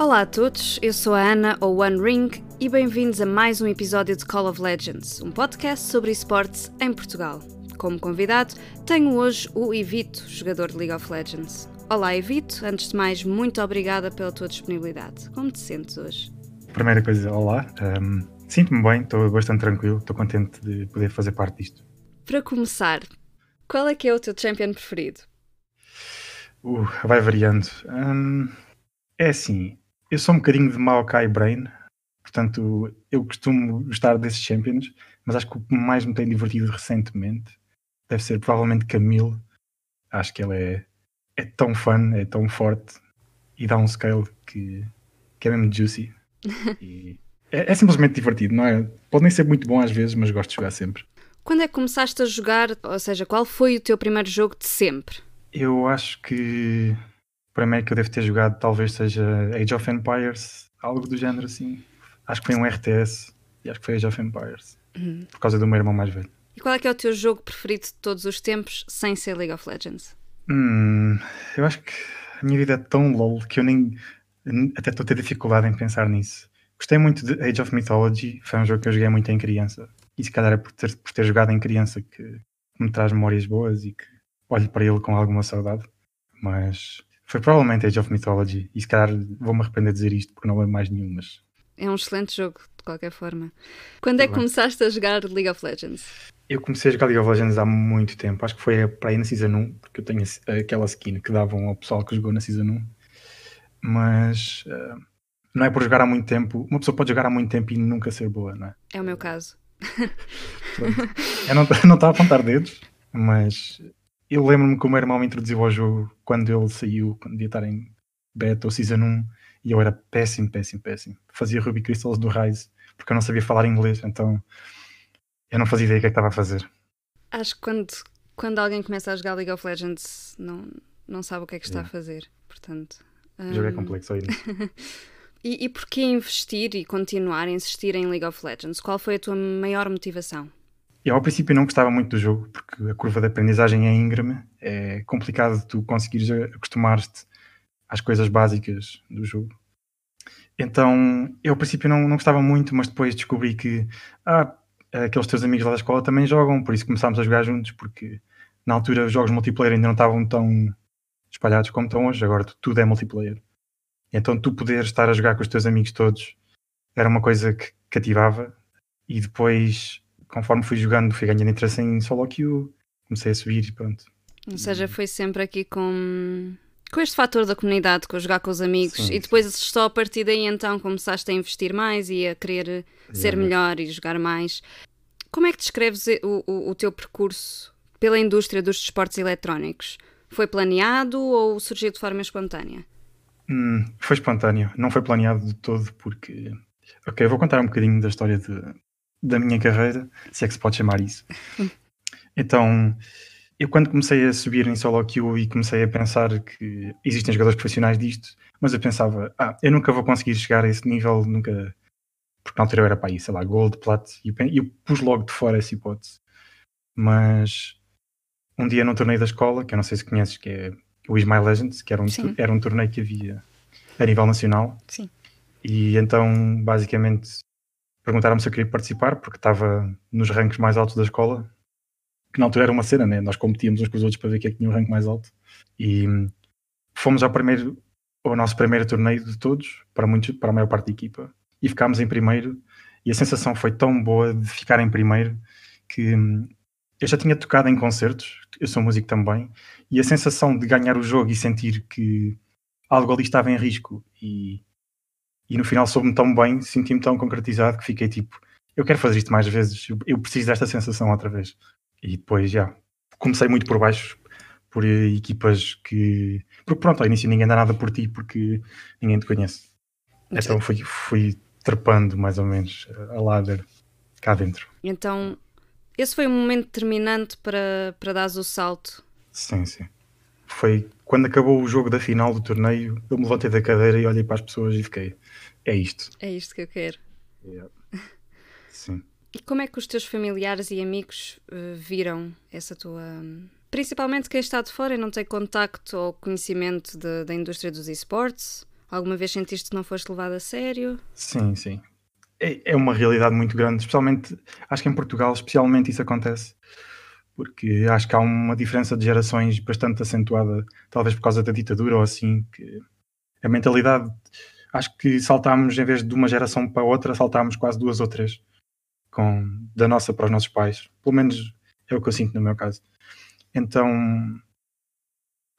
Olá a todos, eu sou a Ana, ou One Ring, e bem-vindos a mais um episódio de Call of Legends, um podcast sobre esportes em Portugal. Como convidado, tenho hoje o Evito, jogador de League of Legends. Olá, Evito, antes de mais, muito obrigada pela tua disponibilidade. Como te sentes hoje? Primeira coisa, olá. Um, Sinto-me bem, estou bastante tranquilo, estou contente de poder fazer parte disto. Para começar, qual é que é o teu champion preferido? Uh, vai variando. Um, é assim, eu sou um bocadinho de Maokai Brain, portanto, eu costumo gostar desses champions, mas acho que o que mais me tem divertido recentemente deve ser provavelmente Camille. Acho que ela é, é tão fun, é tão forte e dá um scale que, que é mesmo juicy. É, é, simplesmente divertido, não é? Pode nem ser muito bom às vezes, mas gosto de jogar sempre. Quando é que começaste a jogar? Ou seja, qual foi o teu primeiro jogo de sempre? Eu acho que primeiro que eu devo ter jogado talvez seja Age of Empires, algo do género assim. Acho que foi um RTS e acho que foi Age of Empires. Uhum. Por causa do meu irmão mais velho. E qual é que é o teu jogo preferido de todos os tempos sem ser League of Legends? Hum, eu acho que a minha vida é tão lol que eu nem até estou a ter dificuldade em pensar nisso. Gostei muito de Age of Mythology, foi um jogo que eu joguei muito em criança. E se calhar é por ter, por ter jogado em criança que me traz memórias boas e que olho para ele com alguma saudade. Mas foi provavelmente Age of Mythology. E se calhar vou-me arrepender de dizer isto porque não lembro mais nenhum, mas. É um excelente jogo, de qualquer forma. Quando é que começaste a jogar League of Legends? Eu comecei a jogar League of Legends há muito tempo. Acho que foi para aí na Season 1, porque eu tenho aquela skin que davam ao pessoal que jogou na Season 1. Mas. Uh não é por jogar há muito tempo. Uma pessoa pode jogar há muito tempo e nunca ser boa, não é? É o meu caso. eu não estou a apontar dedos, mas eu lembro-me que o meu irmão me introduziu ao jogo quando ele saiu, quando devia estar em beta ou season 1, e eu era péssimo, péssimo, péssimo. Fazia Ruby Crystals do Rise, porque eu não sabia falar inglês, então eu não fazia ideia do que, é que estava a fazer. Acho que quando, quando alguém começa a jogar League of Legends não, não sabe o que é que está yeah. a fazer, portanto... Um... O jogo é complexo ainda. E, e porquê investir e continuar a insistir em League of Legends? Qual foi a tua maior motivação? Eu ao princípio não gostava muito do jogo, porque a curva de aprendizagem é íngreme, é complicado tu conseguires acostumar-te às coisas básicas do jogo. Então, eu ao princípio não, não gostava muito, mas depois descobri que ah, aqueles teus amigos lá da escola também jogam, por isso começámos a jogar juntos, porque na altura os jogos multiplayer ainda não estavam tão espalhados como estão hoje, agora tudo é multiplayer. Então tu poder estar a jogar com os teus amigos todos era uma coisa que cativava e depois, conforme fui jogando, fui ganhando interesse em solo queue, comecei a subir e pronto. Ou seja, foi sempre aqui com, com este fator da comunidade, com jogar com os amigos sim, e depois só a partir daí então começaste a investir mais e a querer ser melhor e jogar mais. Como é que descreves o, o, o teu percurso pela indústria dos desportos eletrónicos? Foi planeado ou surgiu de forma espontânea? Hum, foi espontâneo, não foi planeado de todo, porque. Ok, vou contar um bocadinho da história de, da minha carreira, se é que se pode chamar isso. Então, eu quando comecei a subir em solo queue e comecei a pensar que existem jogadores profissionais disto, mas eu pensava, ah, eu nunca vou conseguir chegar a esse nível, nunca. Porque na altura eu era para aí, sei lá, Gold, Plat, e eu, pus logo de fora essa hipótese. Mas um dia num torneio da escola, que eu não sei se conheces, que é o Is My Legends, que era um, era um torneio que havia a nível nacional. Sim. E então, basicamente, perguntaram-me se eu queria participar, porque estava nos rankings mais altos da escola, que na altura era uma cena, né? Nós competíamos uns com os outros para ver quem é tinha o rank mais alto. E fomos ao primeiro, ao nosso primeiro torneio de todos, para, muitos, para a maior parte da equipa, e ficámos em primeiro. E a sensação foi tão boa de ficar em primeiro que eu já tinha tocado em concertos, eu sou músico também, e a sensação de ganhar o jogo e sentir que algo ali estava em risco e, e no final soube-me tão bem, senti-me tão concretizado que fiquei tipo, eu quero fazer isto mais vezes, eu preciso desta sensação outra vez. E depois já comecei muito por baixo, por equipas que. Porque pronto, ao início ninguém dá nada por ti porque ninguém te conhece. Então fui, fui trepando mais ou menos a ladder cá dentro. Então esse foi um momento determinante para, para dar o salto. Sim, sim. Foi quando acabou o jogo da final do torneio, eu me levantei da cadeira e olhei para as pessoas e fiquei: é isto. É isto que eu quero. Yeah. Sim. E como é que os teus familiares e amigos uh, viram essa tua. Principalmente quem está de fora e não tem contacto ou conhecimento de, da indústria dos esportes? Alguma vez sentiste que não foste levado a sério? Sim, sim. É, é uma realidade muito grande, especialmente, acho que em Portugal, especialmente isso acontece, porque acho que há uma diferença de gerações bastante acentuada, talvez por causa da ditadura ou assim, que a mentalidade, acho que saltámos, em vez de uma geração para outra, saltámos quase duas ou três, com, da nossa para os nossos pais. Pelo menos é o que eu sinto no meu caso. Então,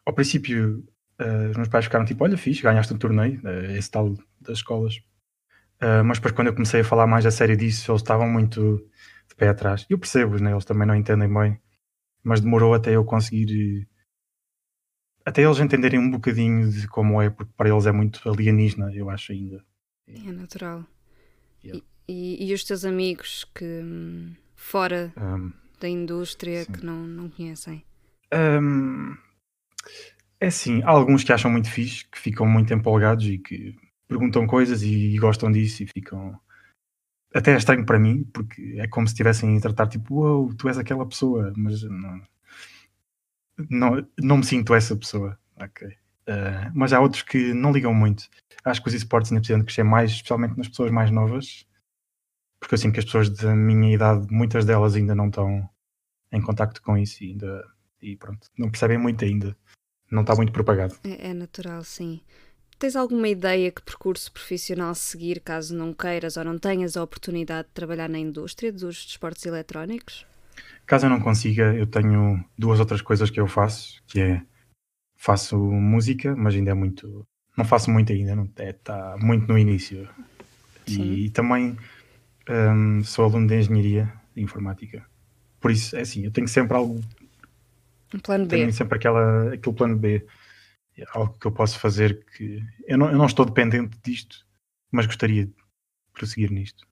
ao princípio, uh, os meus pais ficaram tipo: Olha, fixe, ganhaste um torneio, uh, esse tal das escolas. Uh, mas depois, quando eu comecei a falar mais a sério disso, eles estavam muito de pé atrás. Eu percebo, né? eles também não entendem bem, mas demorou até eu conseguir. Até eles entenderem um bocadinho de como é, porque para eles é muito alienígena, eu acho ainda. É natural. Yeah. E, e, e, os teus amigos que fora um, da indústria sim. que não, não conhecem? Um, é assim, há alguns que acham muito fixe, que ficam muito empolgados e que perguntam coisas e, e gostam disso e ficam. Até é estranho para mim, porque é como se estivessem a tratar tipo, wow, tu és aquela pessoa, mas não, não, não me sinto essa pessoa. Ok. Uh, mas há outros que não ligam muito. Acho que os esportes ainda precisam crescer mais, especialmente nas pessoas mais novas, porque eu sinto que as pessoas da minha idade, muitas delas ainda não estão em contacto com isso e ainda e pronto, não percebem muito ainda não está muito propagado. É, é, natural, sim. Tens alguma ideia que percurso profissional seguir caso não queiras ou não tenhas a oportunidade de trabalhar na indústria dos desportos eletrónicos? Caso eu não consiga, eu tenho duas outras coisas que eu faço, que é faço música, mas ainda é muito. Não faço muito ainda, não está é, muito no início. E, e, também um, sou aluno de engenharia de informática. Por isso, é assim, eu tenho sempre algo um plano B. Tenho sempre aquela, aquele plano B. É algo que eu posso fazer que. Eu não, eu não estou dependente disto, mas gostaria de prosseguir nisto.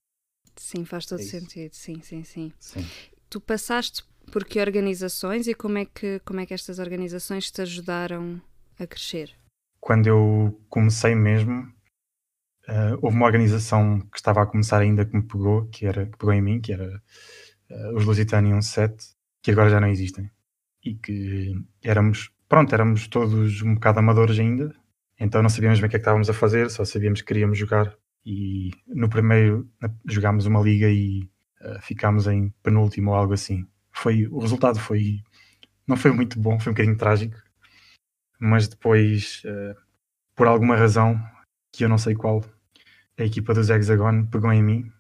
Sim, faz todo é sentido. Sim, sim, sim, sim. Tu passaste por que organizações e como é que, como é que estas organizações te ajudaram a crescer? Quando eu comecei mesmo, uh, houve uma organização que estava a começar ainda que me pegou, que, era, que pegou em mim, que era uh, os Lusitanium 7, que agora já não existem e que éramos, pronto, éramos todos um bocado amadores ainda, então não sabíamos bem o que é que estávamos a fazer, só sabíamos que queríamos jogar. E no primeiro jogámos uma liga e uh, ficámos em penúltimo ou algo assim. Foi, o resultado foi, não foi muito bom, foi um bocadinho trágico, mas depois, uh, por alguma razão, que eu não sei qual, a equipa dos Hexagon pegou em mim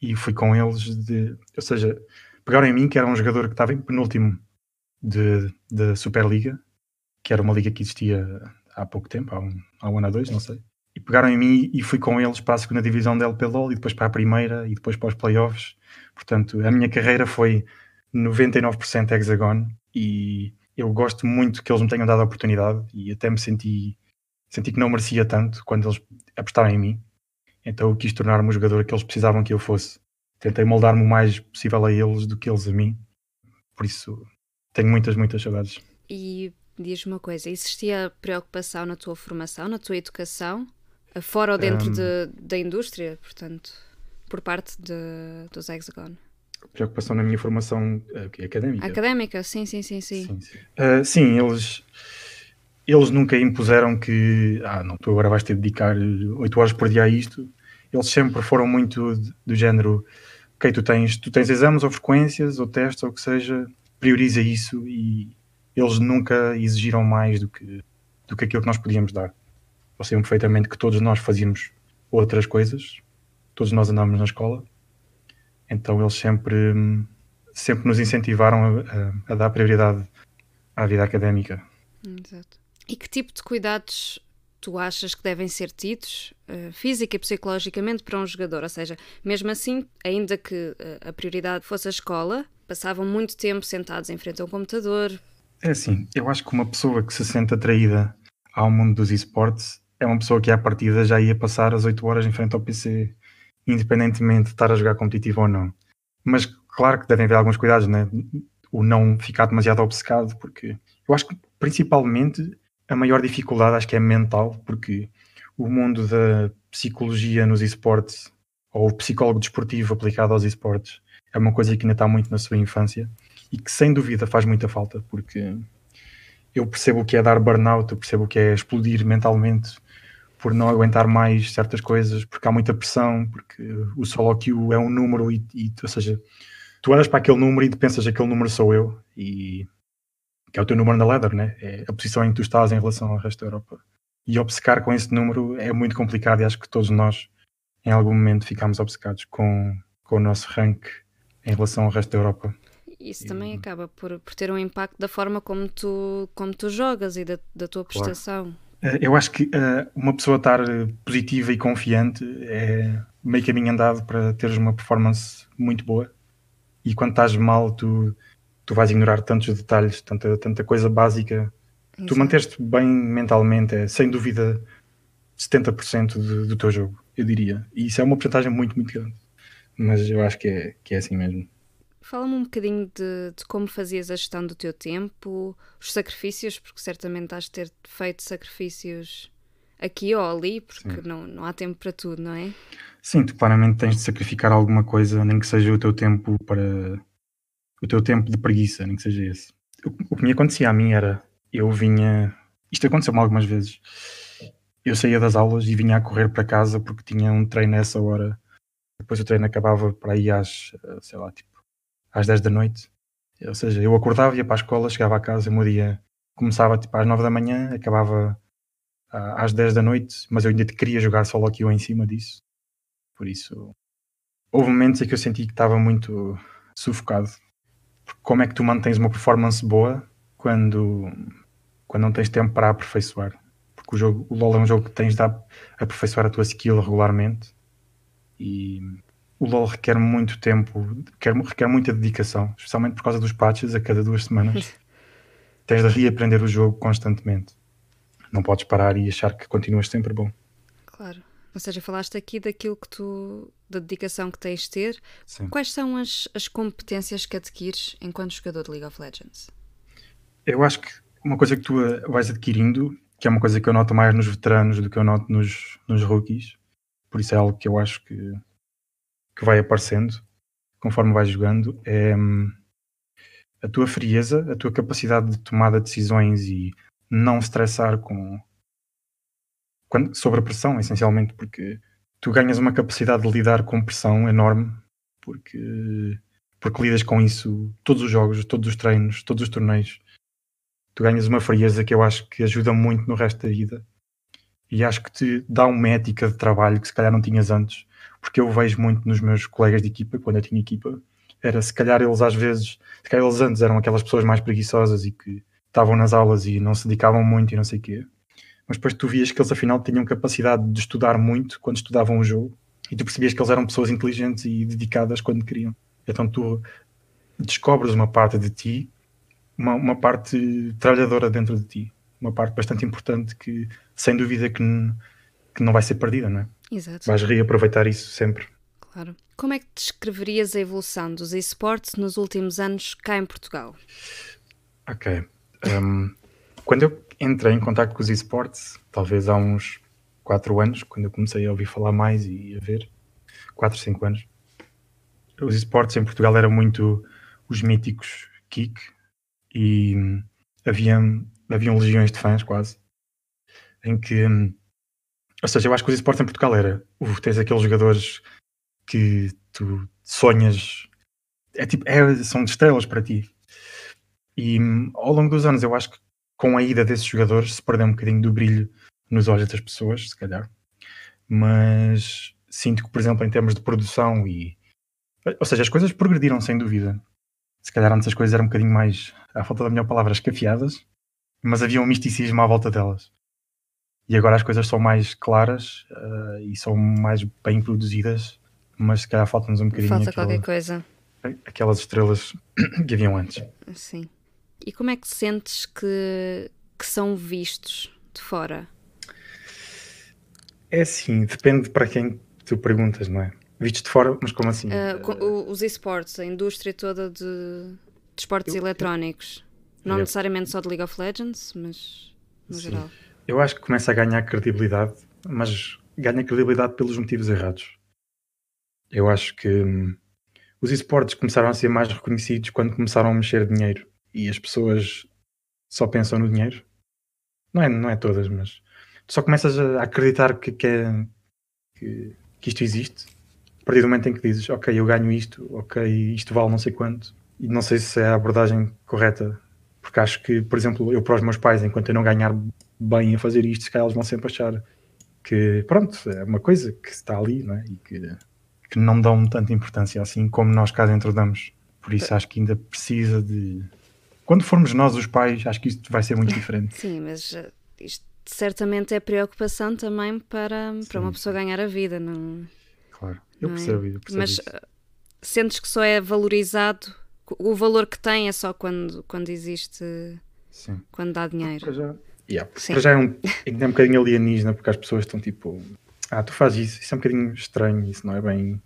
e fui com eles de, ou seja, pegaram em mim que era um jogador que estava em penúltimo de, da Superliga, que era uma liga que existia há pouco tempo, há um, há um ano ou dois, não sei. E pegaram em mim e fui com eles para a segunda divisão da LPLOL e depois para a primeira e depois para os playoffs. Portanto, a minha carreira foi 99% hexagon e eu gosto muito que eles me tenham dado a oportunidade e até me senti, senti que não merecia tanto quando eles apostaram em mim. Então eu quis tornar-me o jogador que eles precisavam que eu fosse. Tentei moldar-me o mais possível a eles do que eles a mim. Por isso tenho muitas, muitas saudades. E diz-me uma coisa: existia preocupação na tua formação, na tua educação, fora ou dentro um, de, da indústria, portanto, por parte de, dos Hexagon? Preocupação na minha formação uh, académica. Académica, sim, sim, sim. Sim, sim, sim. Uh, sim eles, eles nunca impuseram que, ah, não, tu agora vais ter de dedicar 8 horas por dia a isto. Eles sempre foram muito do género, ok, tu tens, tu tens exames ou frequências ou testes ou o que seja, prioriza isso e eles nunca exigiram mais do que, do que aquilo que nós podíamos dar. Eles sabiam perfeitamente que todos nós fazíamos outras coisas, todos nós andávamos na escola, então eles sempre, sempre nos incentivaram a, a, a dar prioridade à vida académica. Exato. E que tipo de cuidados tu achas que devem ser tidos uh, física e psicologicamente para um jogador? Ou seja, mesmo assim, ainda que uh, a prioridade fosse a escola, passavam muito tempo sentados em frente a um computador. É assim, eu acho que uma pessoa que se sente atraída ao mundo dos esportes é uma pessoa que à partida já ia passar as 8 horas em frente ao PC, independentemente de estar a jogar competitivo ou não. Mas claro que devem haver alguns cuidados, né? O não ficar demasiado obcecado, porque eu acho que principalmente a maior dificuldade acho que é mental, porque o mundo da psicologia nos esportes, ou o psicólogo desportivo aplicado aos esportes, é uma coisa que ainda está muito na sua infância e que sem dúvida faz muita falta, porque eu percebo o que é dar burnout, eu percebo o que é explodir mentalmente por não aguentar mais certas coisas, porque há muita pressão, porque o solo queue é um número e, e ou seja, tu olhas para aquele número e pensas aquele número sou eu e que é o teu número na ladder, né? É a posição em que tu estás em relação ao resto da Europa. E obcecar com esse número é muito complicado e acho que todos nós em algum momento ficamos obcecados com, com o nosso rank em relação ao resto da Europa. Isso e... também acaba por, por ter um impacto da forma como tu, como tu jogas e da, da tua prestação. Claro. Eh, eu acho que uh, uma pessoa estar positiva e confiante é meio caminho andado para teres uma performance muito boa. E quando estás mal, tu, tu vais ignorar tantos detalhes, tanta, tanta coisa básica. Exato. Tu manter-te bem mentalmente é sem dúvida 70% de, do teu jogo, eu diria. E isso é uma porcentagem muito, muito grande. Mas eu acho que é, que é assim mesmo. Fala-me um bocadinho de, de, como fazias a gestão do teu tempo, os sacrifícios, porque certamente has de ter feito sacrifícios aqui ou ali, porque não, não há tempo para tudo, não é? Sim, tu claramente tens de sacrificar alguma coisa, nem que seja o teu tempo para. o teu tempo de preguiça, nem que seja esse. O, o que me acontecia a mim era. Eu vinha. Isto aconteceu-me algumas vezes. Eu saía das aulas e vinha a correr para casa porque tinha um treino nessa hora. Depois o treino acabava para aí às, sei lá, tipo, às 10 da noite. Ou seja, eu acordava, ia para a escola, chegava a casa, o meu dia começava tipo às 9 da manhã, acabava às 10 da noite, mas eu ainda queria jogar solo aqui em cima disso. Por isso, houve momentos em que eu senti que estava muito sufocado. Como é que tu mantens uma performance boa quando, quando não tens tempo para aperfeiçoar? Porque o, jogo, o LoL é um jogo que tens de aperfeiçoar a tua skill regularmente e o LoL requer muito tempo, requer, requer muita dedicação, especialmente por causa dos patches a cada duas semanas. Tens de reaprender o jogo constantemente. Não podes parar e achar que continuas sempre bom. Claro. Ou seja, falaste aqui daquilo que tu, da dedicação que tens de ter. Sim. Quais são as, as competências que adquires enquanto jogador de League of Legends? Eu acho que uma coisa que tu vais adquirindo, que é uma coisa que eu noto mais nos veteranos do que eu noto nos, nos rookies, por isso é algo que eu acho que que vai aparecendo conforme vais jogando é hum, a tua frieza, a tua capacidade de tomada de decisões e não estressar com quando, sobre a pressão, essencialmente, porque tu ganhas uma capacidade de lidar com pressão enorme, porque, porque lidas com isso todos os jogos, todos os treinos, todos os torneios. Tu ganhas uma frieza que eu acho que ajuda muito no resto da vida e acho que te dá uma ética de trabalho que se calhar não tinhas antes porque eu vejo muito nos meus colegas de equipa, quando eu tinha equipa, era se calhar eles às vezes, se calhar eles antes eram aquelas pessoas mais preguiçosas e que estavam nas aulas e não se dedicavam muito e não sei o quê. Mas depois tu vias que eles afinal tinham capacidade de estudar muito quando estudavam o jogo e tu percebias que eles eram pessoas inteligentes e dedicadas quando queriam. Então tu descobres uma parte de ti, uma, uma parte trabalhadora dentro de ti, uma parte bastante importante que sem dúvida que, que não vai ser perdida, não é? Exato. Vais reaproveitar isso sempre. Claro. Como é que descreverias a evolução dos esportes nos últimos anos cá em Portugal? Ok. Um, quando eu entrei em contato com os esportes, talvez há uns 4 anos, quando eu comecei a ouvir falar mais e a ver, 4, 5 anos, os esportes em Portugal eram muito os míticos kick e havia, haviam legiões de fãs quase, em que hum, ou seja, eu acho que os esportes em Portugal era. Uh, tens aqueles jogadores que tu sonhas. É tipo, é, são estrelas para ti. E ao longo dos anos, eu acho que com a ida desses jogadores se perdeu um bocadinho do brilho nos olhos das pessoas, se calhar. Mas sinto que, por exemplo, em termos de produção e. Ou seja, as coisas progrediram sem dúvida. Se calhar antes as coisas eram um bocadinho mais, à falta da melhor palavra, escafiadas, mas havia um misticismo à volta delas e agora as coisas são mais claras uh, e são mais bem produzidas, mas se calhar falta-nos um bocadinho. Falta aquela, qualquer coisa. Aquelas estrelas que haviam antes. Sim. E como é que sentes que, que são vistos de fora? É assim, depende para quem tu perguntas, não é? Vistos de fora, mas como assim? Uh, os esportes, a indústria toda de, de esportes eu, eletrónicos. Não necessariamente só de League of Legends, mas no sim. geral eu acho que começa a ganhar credibilidade, mas ganha credibilidade pelos motivos errados. Eu acho que hum, os esportes começaram a ser mais reconhecidos quando começaram a mexer dinheiro e as pessoas só pensam no dinheiro. Não é, não é todas, mas tu só começas a acreditar que, que, é, que, que isto existe a partir do momento em que dizes, ok, eu ganho isto, ok, isto vale não sei quanto, e não sei se é a abordagem correta, porque acho que, por exemplo, eu para os meus pais, enquanto eu não ganhar bem a fazer isto, se calhar eles vão sempre achar que, pronto, é uma coisa que está ali, não é? E que, que não dão tanta importância assim como nós cá dentro damos. Por isso acho que ainda precisa de. Quando formos nós os pais, acho que isto vai ser muito diferente. Sim, mas uh, isto certamente é preocupação também para, para uma pessoa ganhar a vida, não? Claro, eu percebo, é? eu percebo Mas uh, sentes que só é valorizado, o valor que tem é só quando, quando existe, Sim. quando dá dinheiro. Para já, yeah, para já é um, é um bocadinho alienígena, porque as pessoas estão tipo, ah, tu fazes isso, isso é um bocadinho estranho, isso não é bem,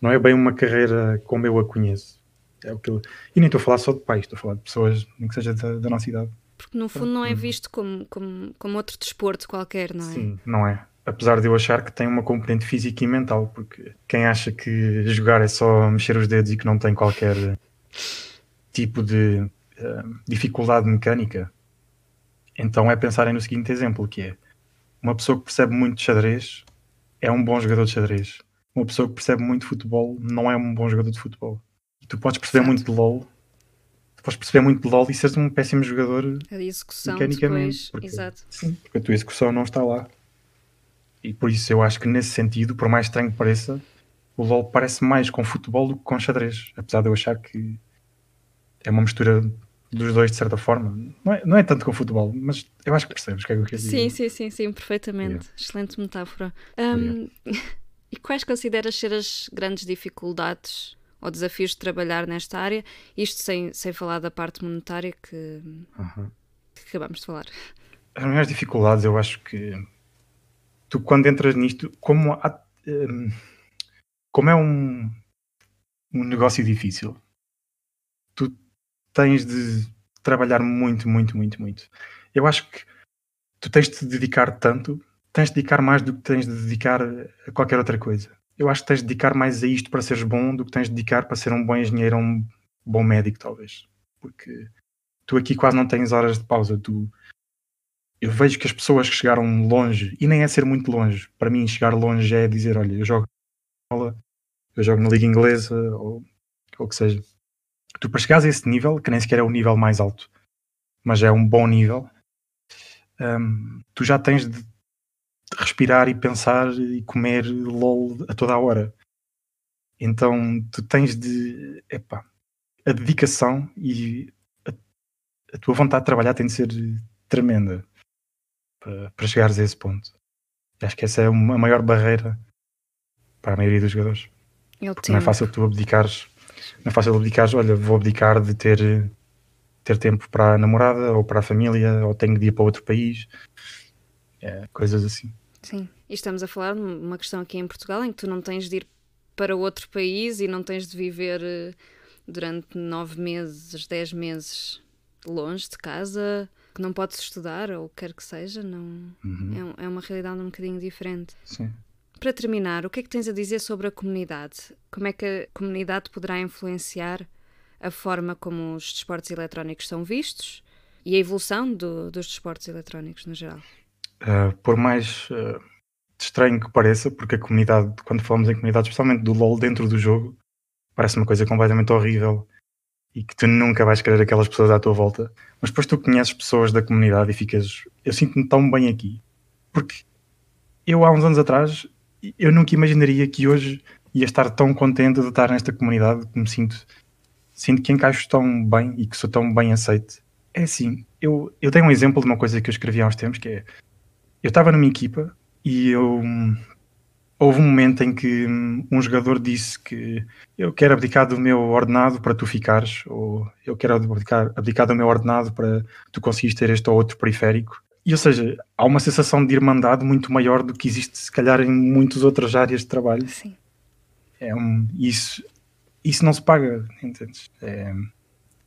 não é bem uma carreira como eu a conheço. É o que eu... E nem estou a falar só de pais, estou a falar de pessoas, nem que seja da, da nossa idade. Porque no fundo não é visto como, como, como outro desporto qualquer, não é? Sim, não é. Apesar de eu achar que tem uma componente física e mental, porque quem acha que jogar é só mexer os dedos e que não tem qualquer tipo de uh, dificuldade mecânica, então é pensarem no seguinte exemplo, que é uma pessoa que percebe muito de xadrez é um bom jogador de xadrez. Uma pessoa que percebe muito de futebol não é um bom jogador de futebol tu podes perceber muito de LOL, tu podes perceber muito de LOL e seres um péssimo jogador a execução mecanicamente. Depois, porque, exato. Sim, porque a tua execução não está lá. E por isso eu acho que nesse sentido, por mais estranho que pareça, o LOL parece mais com futebol do que com xadrez. Apesar de eu achar que é uma mistura dos dois de certa forma. Não é, não é tanto com futebol, mas eu acho que percebes o que é que eu dizer. Sim, sim, sim, sim, perfeitamente. Yeah. Excelente metáfora. Um, e quais consideras ser as grandes dificuldades ou desafios de trabalhar nesta área, isto sem, sem falar da parte monetária que, uhum. que acabamos de falar. As maiores dificuldades, eu acho que tu quando entras nisto, como, há, um, como é um, um negócio difícil, tu tens de trabalhar muito, muito, muito, muito. Eu acho que tu tens de te dedicar tanto, tens de dedicar mais do que tens de dedicar a qualquer outra coisa eu acho que tens de dedicar mais a isto para seres bom do que tens de dedicar para ser um bom engenheiro ou um bom médico, talvez. Porque tu aqui quase não tens horas de pausa. Tu... Eu vejo que as pessoas que chegaram longe, e nem é ser muito longe, para mim chegar longe é dizer, olha, eu jogo eu jogo na Liga Inglesa, ou o que seja. Tu para chegares a esse nível, que nem sequer é o nível mais alto, mas é um bom nível, um, tu já tens de respirar e pensar e comer LOL a toda a hora. Então tu tens de. Epá, a dedicação e a, a, tua vontade de trabalhar tem de ser tremenda para, para chegares a esse ponto. Acho que essa é a maior barreira para a maioria dos jogadores. Não é fácil tu abdicares. Não é fácil abdicares, olha, vou abdicar de ter, ter tempo para a namorada ou para a família, ou tenho de ir para outro país. É, coisas assim. Sim, e estamos a falar de uma questão aqui em Portugal em que tu não tens de ir para outro país e não tens de viver eh, durante nove meses, dez meses longe de casa, que não podes estudar ou quer que seja, não uhum. é, é uma realidade um bocadinho diferente. Sim. Para terminar, o que é que tens a dizer sobre a comunidade? Como é que a comunidade poderá influenciar a forma como os desportos eletrónicos são vistos e a evolução do, dos desportos eletrónicos no geral? Uh, por mais uh, estranho que pareça, porque a comunidade, quando falamos em comunidade, especialmente do LoL dentro do jogo, parece uma coisa completamente horrível e que tu nunca vais querer aquelas pessoas à tua volta. Mas depois tu conheces pessoas da comunidade e ficas, eu sinto-me tão bem aqui. Porque eu há uns anos atrás, eu nunca imaginaria que hoje ia estar tão contente de estar nesta comunidade como sinto. Sinto que encaixo tão bem e que sou tão bem aceite. É assim, eu, eu tenho um exemplo de uma coisa que eu escrevi há uns tempos que é eu estava numa equipa e eu houve um momento em que um jogador disse que eu quero abdicar do meu ordenado para tu ficares, ou eu quero abdicar, abdicar do meu ordenado para tu conseguires ter este ou outro periférico. E, ou seja, há uma sensação de irmandade muito maior do que existe, se calhar, em muitas outras áreas de trabalho. Sim. É um, isso, isso não se paga, entendes? É,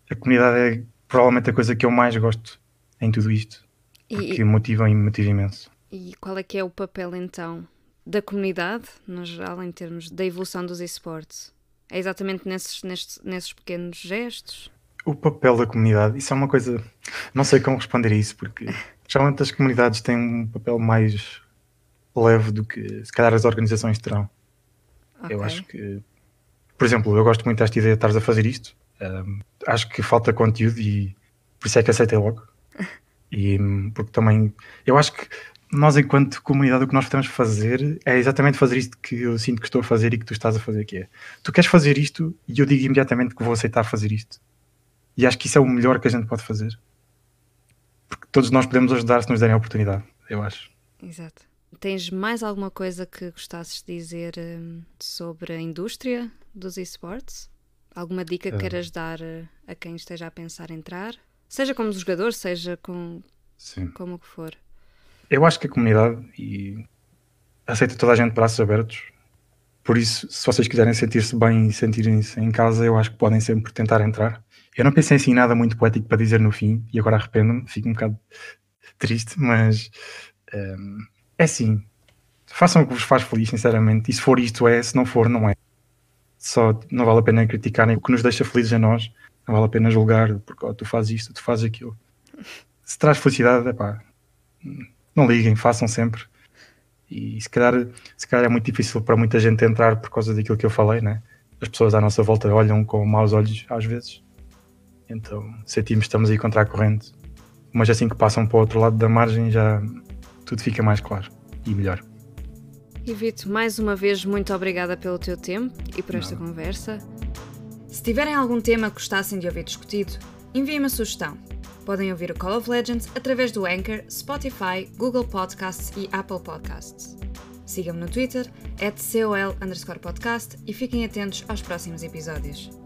a comunidade é provavelmente a coisa que eu mais gosto em tudo isto. Porque e, motiva e motiva imenso. E qual é que é o papel então da comunidade, no geral, em termos da evolução dos esportes? É exatamente nesses, nesses, nesses pequenos gestos? O papel da comunidade, isso é uma coisa. Não sei como responder a isso, porque geralmente as comunidades têm um papel mais leve do que se calhar as organizações terão. Okay. Eu acho que, por exemplo, eu gosto muito desta ideia de estares a fazer isto. Um, acho que falta conteúdo e por isso é que aceitei logo. E porque também eu acho que nós, enquanto comunidade, o que nós podemos fazer é exatamente fazer isto que eu sinto que estou a fazer e que tu estás a fazer, que é tu queres fazer isto e eu digo imediatamente que vou aceitar fazer isto. E acho que isso é o melhor que a gente pode fazer. Todos nós podemos ajudar se nos derem a oportunidade, eu acho. Exato. Tens mais alguma coisa que gostasses de dizer um, sobre a indústria dos esportes? Alguma dica que uh. queiras dar uh, a quem esteja a pensar entrar? Seja como jogador, seja com, Sim. como que for. Eu acho que a comunidade e aceita toda a gente de braços abertos. Por isso, se vocês quiserem sentir-se bem e sentirem-se em casa, eu acho que podem sempre tentar entrar. Eu não pensei assim nada muito poético para dizer no fim, e agora arrependo-me, fico um bocado triste, mas um, é assim. Façam o que vos faz feliz, sinceramente. E se for isto, é. Se não for, não é. Só não vale a pena criticarem o que nos deixa felizes a nós. Não vale a pena julgar, porque oh, tu fazes isto, tu fazes aquilo. Se traz felicidade, é pá, não liguem, façam sempre. E se calhar, se calhar é muito difícil para muita gente entrar por causa daquilo que eu falei, né? As pessoas à nossa volta olham com maus olhos às vezes. Então sentimos que estamos aí contra a corrente. Mas assim que passam para o outro lado da margem já tudo fica mais claro e melhor. E Vito, mais uma vez, muito obrigada pelo teu tempo e por esta Não. conversa. Se tiverem algum tema que gostassem de ouvir discutido, enviem-me a sugestão. Podem ouvir o Call of Legends através do Anchor, Spotify, Google Podcasts e Apple Podcasts. Sigam-me no Twitter, at COL podcast e fiquem atentos aos próximos episódios.